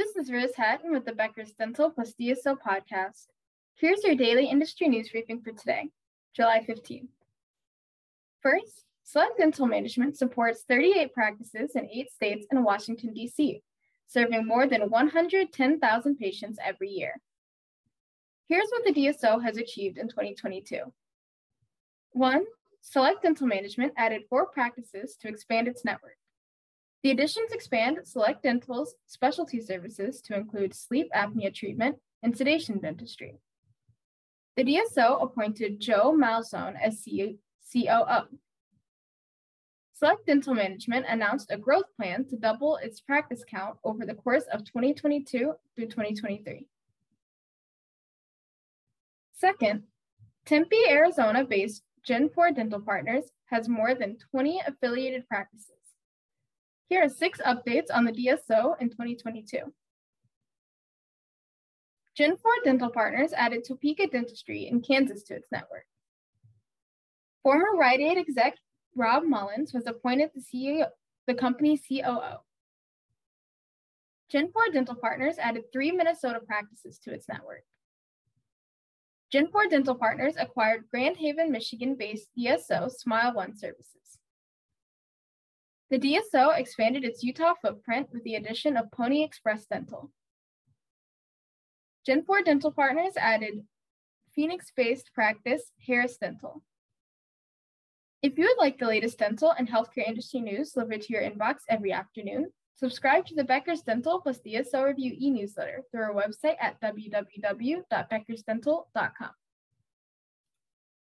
This is Rose Hatton with the Becker's Dental plus DSO podcast. Here's your daily industry news briefing for today, July 15th. First, Select Dental Management supports 38 practices in eight states and Washington, D.C., serving more than 110,000 patients every year. Here's what the DSO has achieved in 2022. One, Select Dental Management added four practices to expand its network. The additions expand Select Dental's specialty services to include sleep apnea treatment and sedation dentistry. The DSO appointed Joe Malzone as COO. Select Dental Management announced a growth plan to double its practice count over the course of 2022 through 2023. Second, Tempe, Arizona based Gen 4 Dental Partners has more than 20 affiliated practices. Here are six updates on the DSO in 2022. Gen 4 Dental Partners added Topeka Dentistry in Kansas to its network. Former Rite Aid exec Rob Mullins was appointed the, CEO, the company's COO. Gen 4 Dental Partners added three Minnesota practices to its network. Gen 4 Dental Partners acquired Grand Haven, Michigan based DSO Smile One Services. The DSO expanded its Utah footprint with the addition of Pony Express Dental. Gen 4 Dental Partners added Phoenix based practice Harris Dental. If you would like the latest dental and healthcare industry news delivered to your inbox every afternoon, subscribe to the Becker's Dental plus DSO Review e newsletter through our website at www.beckersdental.com.